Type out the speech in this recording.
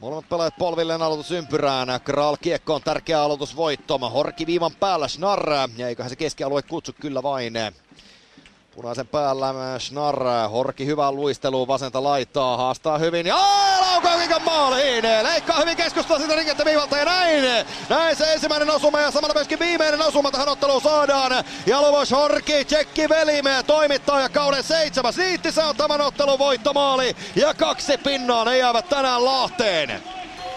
Molemmat pelaajat polvilleen aloitusympyrään. Kral kiekkoon tärkeä aloitusvoitto. Horki viivan päällä Schnarr. Ja eiköhän se keskialue kutsu kyllä vain. Punaisen päällä Schnarr. Horki hyvää luisteluun vasenta laittaa. Haastaa hyvin. Ja laukaukikon maaliin. Leikkaa hyvin keskustaa sitä rikettä viivalta ja näin. Näin se ensimmäinen osuma ja samalla myöskin viimeinen osuma tähän saadaan. Ja Luvos Horki, tsekki velime, toimittaa ja kauden seitsemäs. Niitti se on tämän ottelun voittomaali. Ja kaksi pinnaa ne jäävät tänään Lahteen.